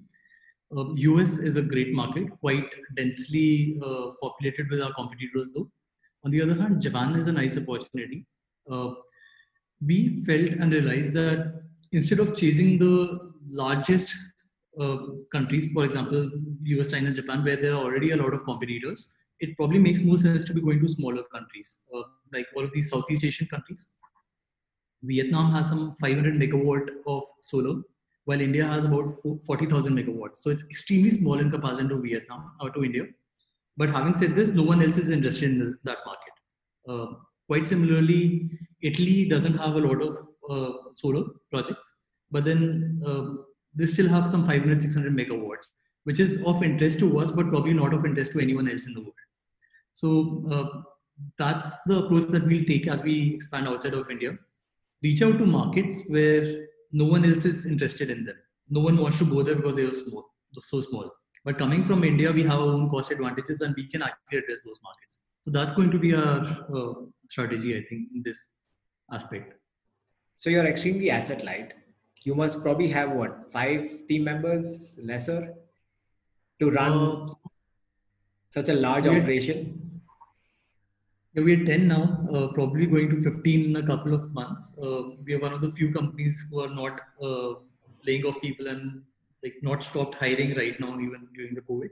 Uh, US is a great market, quite densely uh, populated with our competitors though. On the other hand, Japan is a nice opportunity. Uh, we felt and realized that instead of chasing the largest uh, countries, for example, US, China, Japan, where there are already a lot of competitors, it probably makes more sense to be going to smaller countries, uh, like all of these Southeast Asian countries. Vietnam has some 500 megawatt of solar, while India has about 40,000 megawatts. So it's extremely small in comparison to Vietnam or to India. But having said this, no one else is interested in that market. Uh, quite similarly, Italy doesn't have a lot of uh, solar projects, but then uh, they still have some 500, 600 megawatts, which is of interest to us, but probably not of interest to anyone else in the world. So uh, that's the approach that we'll take as we expand outside of India. Reach out to markets where no one else is interested in them. No one wants to go there because they are small, so small. But coming from India, we have our own cost advantages and we can actually address those markets. So that's going to be our uh, strategy, I think, in this aspect. So you're extremely asset light. You must probably have what five team members, lesser, to run uh, such a large operation. Yeah, we're 10 now, uh, probably going to 15 in a couple of months. Uh, we are one of the few companies who are not uh, laying off people and like not stopped hiring right now, even during the COVID.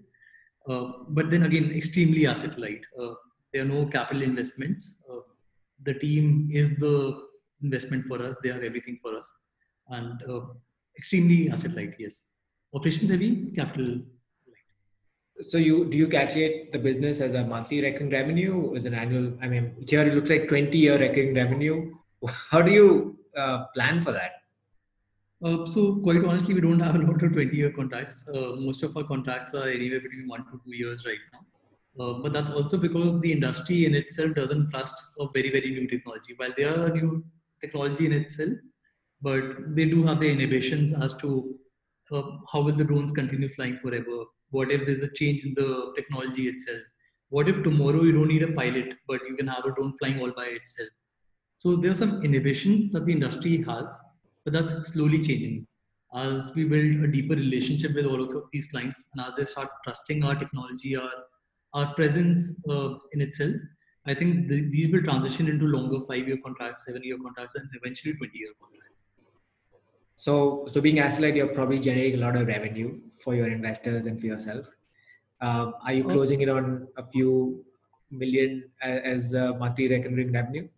Uh, but then again, extremely asset light. Uh, there are no capital investments. Uh, the team is the investment for us. They are everything for us, and extremely asset light. Yes, operations heavy, capital so you do you calculate the business as a monthly recurring revenue as an annual i mean here it looks like 20 year recurring revenue how do you uh, plan for that uh, so quite honestly we don't have a lot of 20 year contracts uh, most of our contracts are anywhere between one to two years right now uh, but that's also because the industry in itself doesn't trust a very very new technology while they are a new technology in itself but they do have the inhibitions as to uh, how will the drones continue flying forever what if there's a change in the technology itself? What if tomorrow you don't need a pilot, but you can have a drone flying all by itself? So there are some inhibitions that the industry has, but that's slowly changing. As we build a deeper relationship with all of these clients, and as they start trusting our technology, our our presence uh, in itself, I think the, these will transition into longer five-year contracts, seven-year contracts, and eventually 20-year contracts. So, so being asset you're probably generating a lot of revenue for your investors and for yourself. Um, are you closing it on a few million as a monthly recurring revenue?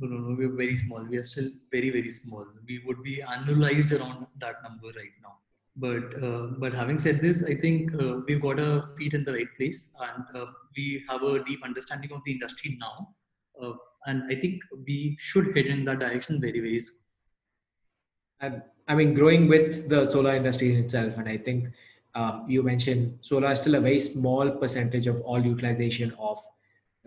No, no, no. We're very small. We are still very, very small. We would be annualized around that number right now. But uh, but having said this, I think uh, we've got our feet in the right place, and uh, we have a deep understanding of the industry now. Uh, and I think we should head in that direction very, very soon. I mean, growing with the solar industry in itself, and I think um, you mentioned solar is still a very small percentage of all utilization of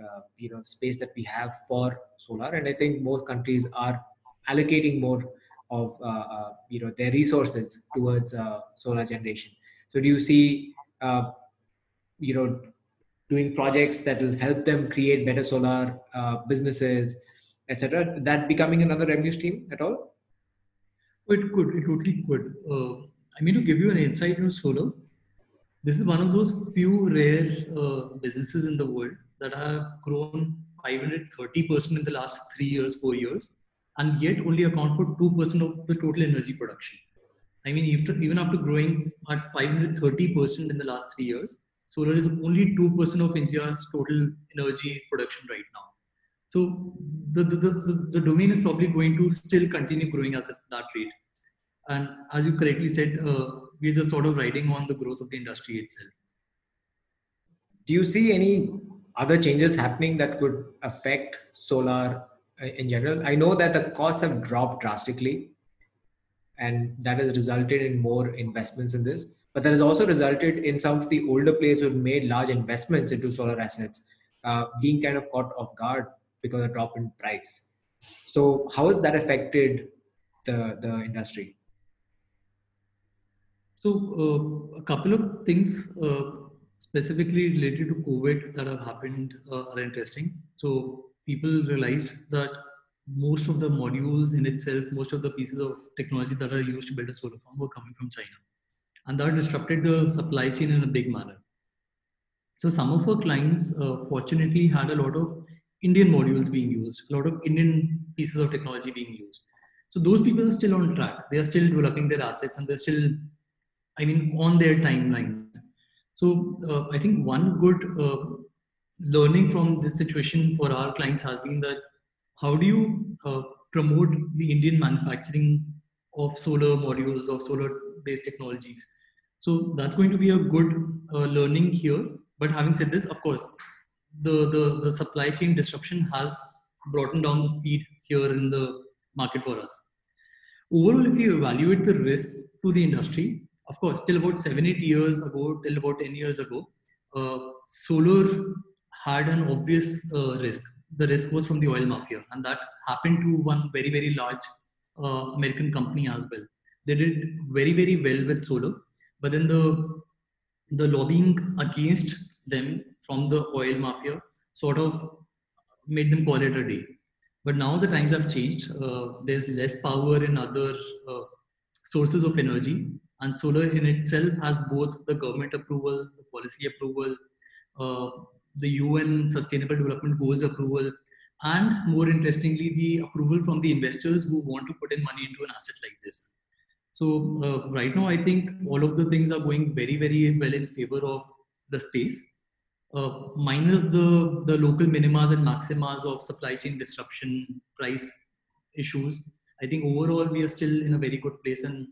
uh, you know space that we have for solar, and I think more countries are allocating more of uh, uh, you know their resources towards uh, solar generation. So, do you see uh, you know doing projects that will help them create better solar uh, businesses, etc. That becoming another revenue stream at all? It could. It totally could. I mean, to give you an insight into solar, this is one of those few rare businesses in the world that have grown 530% in the last three years, four years, and yet only account for 2% of the total energy production. I mean, even after growing at 530% in the last three years, solar is only 2% of India's total energy production right now. So the, the, the, the domain is probably going to still continue growing at that rate. And as you correctly said, uh, we're just sort of riding on the growth of the industry itself. Do you see any other changes happening that could affect solar uh, in general? I know that the costs have dropped drastically, and that has resulted in more investments in this. But that has also resulted in some of the older players who have made large investments into solar assets uh, being kind of caught off guard because of the drop in price. So how has that affected the, the industry? So uh, a couple of things uh, specifically related to COVID that have happened uh, are interesting. So people realized that most of the modules in itself, most of the pieces of technology that are used to build a solar farm were coming from China. And that disrupted the supply chain in a big manner. So some of our clients uh, fortunately had a lot of Indian modules being used, a lot of Indian pieces of technology being used. So those people are still on track. They are still developing their assets and they're still, I mean, on their timelines. So uh, I think one good uh, learning from this situation for our clients has been that how do you uh, promote the Indian manufacturing of solar modules, of solar based technologies? So that's going to be a good uh, learning here. But having said this, of course, the, the, the supply chain disruption has brought down the speed here in the market for us. Overall, if you evaluate the risks to the industry, of course, till about seven, eight years ago, till about 10 years ago, uh, solar had an obvious uh, risk. The risk was from the oil mafia, and that happened to one very, very large uh, American company as well. They did very, very well with solar, but then the the lobbying against them from the oil mafia sort of made them call it a day. But now the times have changed. Uh, there's less power in other uh, sources of energy, and solar in itself has both the government approval, the policy approval, uh, the UN Sustainable Development Goals approval, and more interestingly, the approval from the investors who want to put in money into an asset like this. So uh, right now, I think all of the things are going very, very well in favor of the space uh, minus the, the local minimas and maximas of supply chain disruption, price issues, I think overall we are still in a very good place and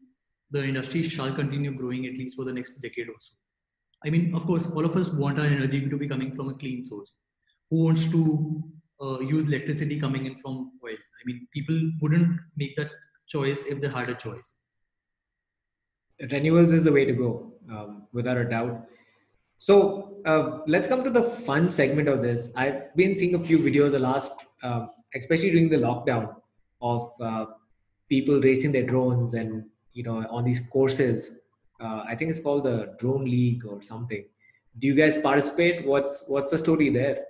the industry shall continue growing at least for the next decade or so. I mean, of course, all of us want our energy to be coming from a clean source. Who wants to uh, use electricity coming in from oil? I mean, people wouldn't make that choice if they had a choice. Renewals is the way to go, um, without a doubt. So uh, let's come to the fun segment of this. I've been seeing a few videos the last, uh, especially during the lockdown, of uh, people racing their drones and you know on these courses. Uh, I think it's called the Drone League or something. Do you guys participate? What's what's the story there?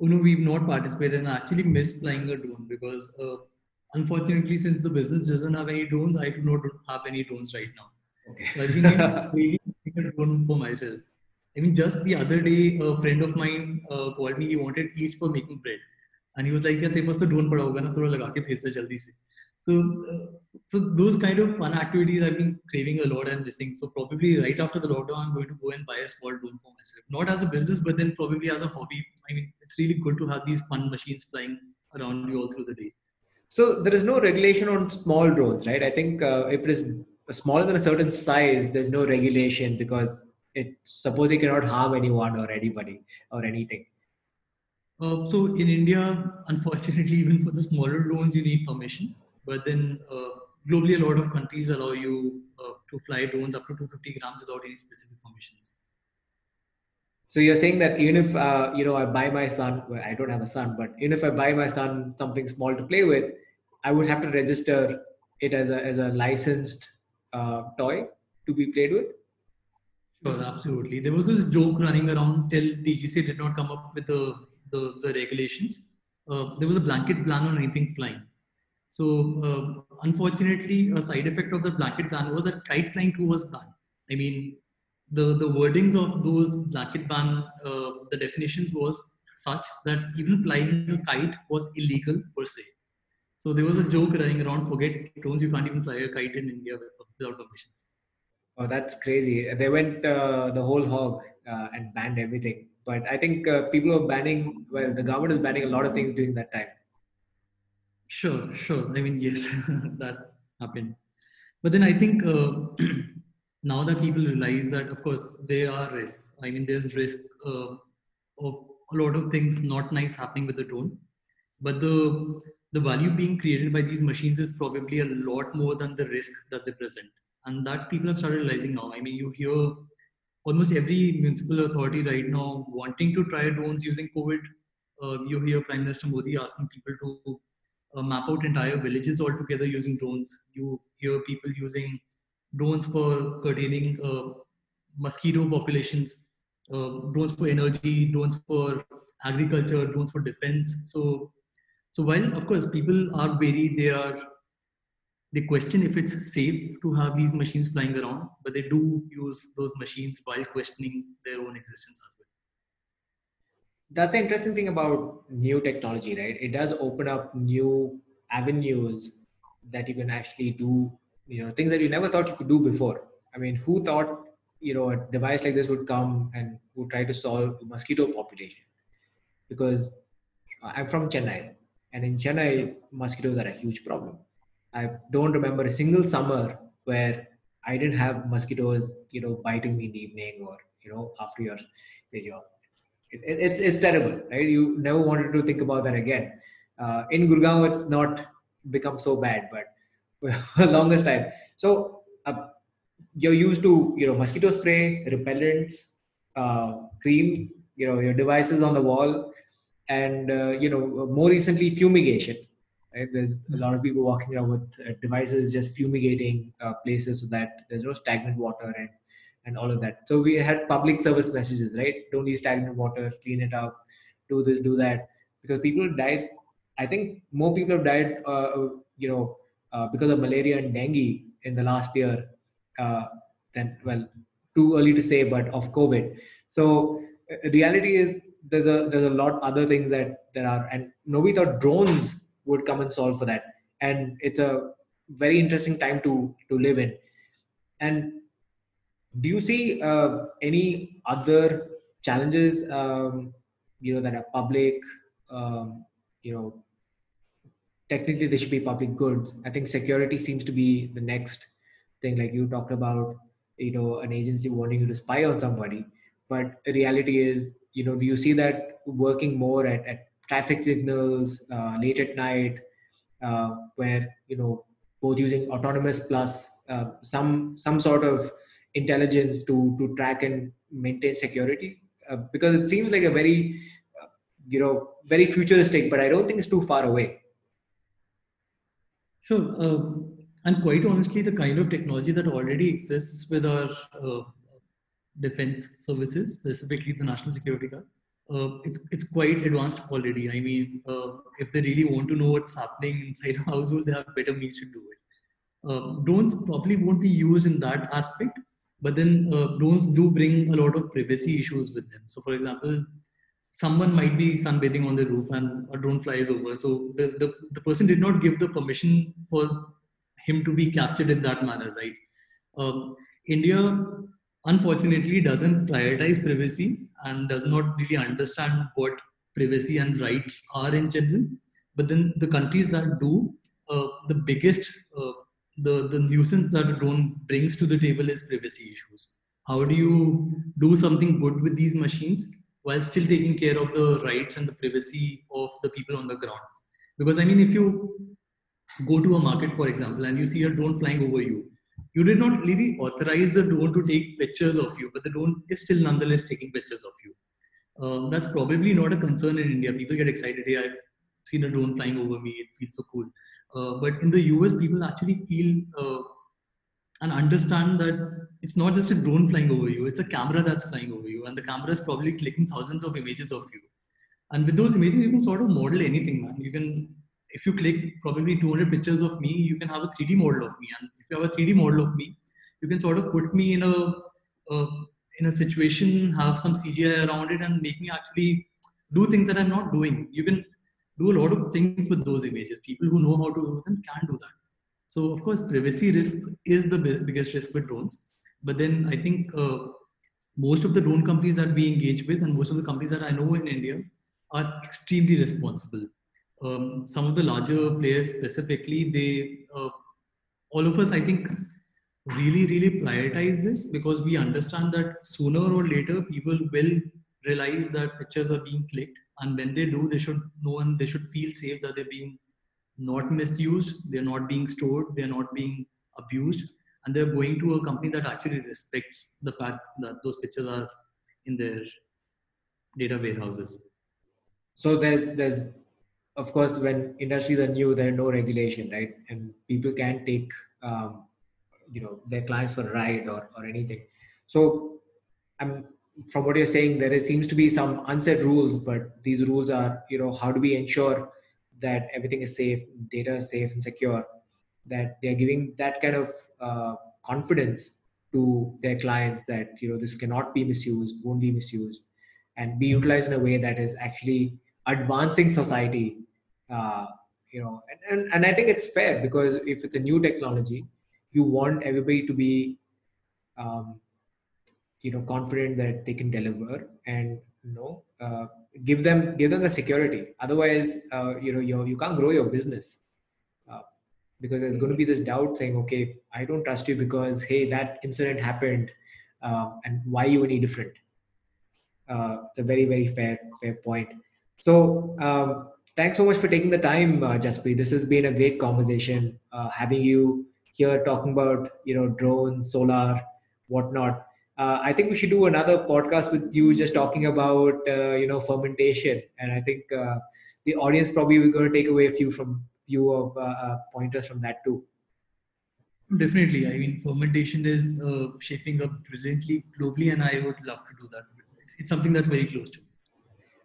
Oh no, we've not participated and I actually miss flying a drone because uh, unfortunately, since the business doesn't have any drones, I do not have any drones right now. Okay. So I think really a drone for myself. I mean, just the other day, a friend of mine uh, called me. He wanted yeast for making bread, and he was like, "Yeah, तेरे पास तो drone पड़ा होगा ना, थोड़ा लगा के भेज दे जल्दी से." so, uh, so those kind of fun activities I've been craving a lot and missing. So probably right after the lockdown, I'm going to go and buy a small drone for myself. Not as a business, but then probably as a hobby. I mean, it's really good to have these fun machines flying around you all through the day. So there is no regulation on small drones, right? I think uh, if it is smaller than a certain size, there's no regulation because it suppose it cannot harm anyone or anybody or anything. Uh, so in India, unfortunately, even for the smaller drones, you need permission. But then uh, globally, a lot of countries allow you uh, to fly drones up to 250 grams without any specific permissions. So you're saying that even if uh, you know I buy my son, well, I don't have a son, but even if I buy my son something small to play with, I would have to register it as a as a licensed uh, toy to be played with? Sure, absolutely. There was this joke running around till DGCA did not come up with the, the, the regulations. Uh, there was a blanket ban on anything flying. So, uh, unfortunately, a side effect of the blanket ban was that kite flying too was banned. I mean, the, the wordings of those blanket ban, uh, the definitions was such that even flying a kite was illegal per se. So there was a joke running around, forget drones, you can't even fly a kite in India without permissions. Oh, that's crazy. They went uh, the whole hog uh, and banned everything. But I think uh, people are banning, well, the government is banning a lot of things during that time. Sure, sure. I mean, yes, that happened. But then I think uh, now that people realize that, of course, there are risks. I mean, there's risk uh, of a lot of things not nice happening with the drone. But the the value being created by these machines is probably a lot more than the risk that they present. And that people have started realizing now. I mean, you hear almost every municipal authority right now wanting to try drones using COVID. Uh, you hear Prime Minister Modi asking people to uh, map out entire villages altogether using drones. You hear people using drones for curtailing uh, mosquito populations, uh, drones for energy, drones for agriculture, drones for defense. So so while of course people are very, they are they question if it's safe to have these machines flying around, but they do use those machines while questioning their own existence as well. That's the interesting thing about new technology, right? It does open up new avenues that you can actually do, you know, things that you never thought you could do before. I mean, who thought, you know, a device like this would come and would try to solve mosquito population? Because I'm from Chennai, and in Chennai, mosquitoes are a huge problem. I don't remember a single summer where I didn't have mosquitoes, you know, biting me in the evening or, you know, after your, your job. It, it's it's terrible, right? You never wanted to think about that again. Uh, in Gurgaon, it's not become so bad, but longest time. So uh, you're used to you know mosquito spray, repellents, uh, creams, you know your devices on the wall, and uh, you know more recently fumigation. Right? There's a lot of people walking around with uh, devices just fumigating uh, places so that there's no stagnant water and and all of that. So we had public service messages, right? Don't use stagnant water, clean it up, do this, do that, because people died. I think more people have died, uh, uh you know, uh, because of malaria and dengue in the last year uh, than well, too early to say, but of COVID. So uh, reality is there's a there's a lot other things that there are, and nobody thought drones would come and solve for that. And it's a very interesting time to to live in. And do you see uh, any other challenges um, you know that are public um, you know technically they should be public goods? I think security seems to be the next thing like you talked about you know an agency wanting you to spy on somebody. But the reality is you know do you see that working more at, at traffic signals uh, late at night uh, where you know both using autonomous plus uh, some some sort of intelligence to to track and maintain security uh, because it seems like a very uh, you know very futuristic but i don't think it's too far away sure um, and quite honestly the kind of technology that already exists with our uh, defense services specifically the national security guard uh, it's it's quite advanced already. I mean, uh, if they really want to know what's happening inside a household, they have better means to do it. Uh, drones probably won't be used in that aspect, but then uh, drones do bring a lot of privacy issues with them. So, for example, someone might be sunbathing on the roof and a drone flies over. So the, the, the person did not give the permission for him to be captured in that manner, right? Um, India, unfortunately, doesn't prioritize privacy and does not really understand what privacy and rights are in general. But then the countries that do, uh, the biggest uh, the, the nuisance that drone brings to the table is privacy issues. How do you do something good with these machines while still taking care of the rights and the privacy of the people on the ground? Because I mean, if you go to a market, for example, and you see a drone flying over you, you did not really authorize the drone to take pictures of you, but the drone is still nonetheless taking pictures of you. Um, that's probably not a concern in India. People get excited. Hey, I've seen a drone flying over me. It feels so cool. Uh, but in the US, people actually feel uh, and understand that it's not just a drone flying over you, it's a camera that's flying over you. And the camera is probably clicking thousands of images of you. And with those images, you can sort of model anything, man. You can, if you click probably 200 pictures of me, you can have a 3D model of me. And if you have a 3D model of me, you can sort of put me in a, a in a situation, have some CGI around it, and make me actually do things that I'm not doing. You can do a lot of things with those images. People who know how to do them can do that. So of course, privacy risk is the biggest risk with drones. But then I think uh, most of the drone companies that we engage with and most of the companies that I know in India are extremely responsible. Um, some of the larger players specifically, they, uh, all of us, I think, really, really prioritize this because we understand that sooner or later people will realize that pictures are being clicked and when they do they should know and they should feel safe that they're being not misused they're not being stored they're not being abused. And they're going to a company that actually respects the fact that those pictures are in their data warehouses. So there, there's of course when industries are new there are no regulation right? And people can take um, you know their clients for a ride or, or anything. So i'm from what you're saying, there is, seems to be some unset rules, but these rules are, you know, how do we ensure that everything is safe, data is safe and secure, that they're giving that kind of uh, confidence to their clients that, you know, this cannot be misused, won't be misused, and be utilized in a way that is actually advancing society. Uh, you know, and, and, and I think it's fair because if it's a new technology, you want everybody to be um, you know confident that they can deliver and you know uh, give them give them the security otherwise uh, you know you, you can't grow your business uh, because there's going to be this doubt saying okay i don't trust you because hey that incident happened uh, and why you any different uh, it's a very very fair fair point. So um, thanks so much for taking the time, uh, Jaspreet. This has been a great conversation. Uh, having you here talking about you know drones, solar, whatnot. Uh, I think we should do another podcast with you, just talking about uh, you know fermentation, and I think uh, the audience probably will going to take away a few from few of uh, uh, pointers from that too. Definitely. I mean, fermentation is uh, shaping up brilliantly globally, and I would love to do that. It's, it's something that's very close to me.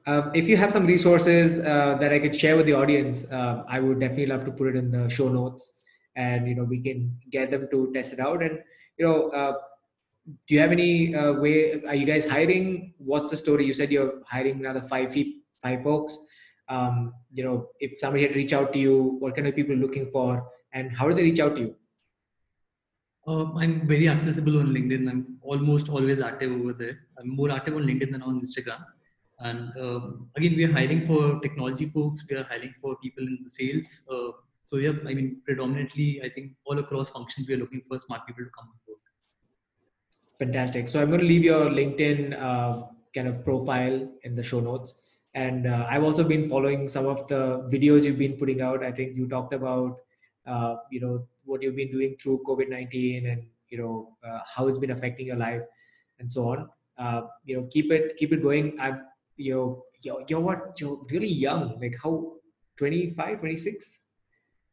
Um, if you have some resources uh, that I could share with the audience, uh, I would definitely love to put it in the show notes, and you know we can get them to test it out. And you know, uh, do you have any uh, way? Are you guys hiring? What's the story? You said you're hiring another five feet, five folks. Um, you know, if somebody had reached out to you, what kind of people looking for, and how do they reach out to you? Uh, I'm very accessible on LinkedIn. I'm almost always active over there. I'm more active on LinkedIn than on Instagram. And um, again, we are hiring for technology folks. We are hiring for people in the sales. Uh, so yeah, I mean, predominantly, I think all across functions, we are looking for smart people to come on board. Fantastic. So I'm going to leave your LinkedIn uh, kind of profile in the show notes. And uh, I've also been following some of the videos you've been putting out. I think you talked about, uh, you know, what you've been doing through COVID-19 and, you know, uh, how it's been affecting your life and so on. Uh, you know, keep it, keep it going. I'm, you know, you're, you're what, you're really young, like how, 25, 26?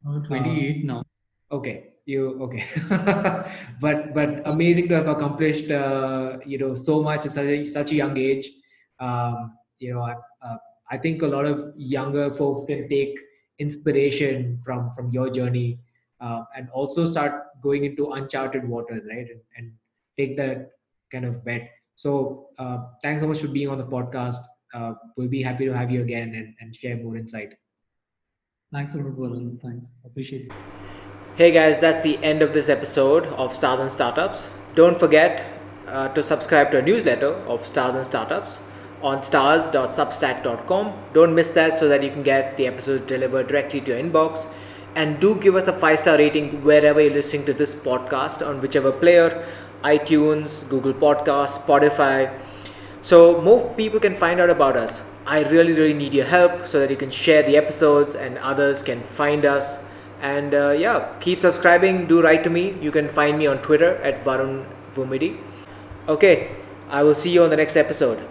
Uh, 28 now. Okay, you okay, but but amazing to have accomplished uh, you know so much at such a, such a young age. Um, you know, uh, I think a lot of younger folks can take inspiration from from your journey uh, and also start going into uncharted waters, right? And, and take that kind of bet. So uh, thanks so much for being on the podcast. Uh, we'll be happy to have you again and, and share more insight. Thanks a lot. Thanks. Appreciate it. Hey guys, that's the end of this episode of Stars and Startups. Don't forget uh, to subscribe to our newsletter of Stars and Startups on stars.substack.com. Don't miss that so that you can get the episodes delivered directly to your inbox. And do give us a five star rating wherever you're listening to this podcast on whichever player iTunes, Google Podcasts, Spotify. So more people can find out about us. I really, really need your help so that you can share the episodes and others can find us. And uh, yeah, keep subscribing. Do write to me. You can find me on Twitter at Varun Vumidi. Okay, I will see you on the next episode.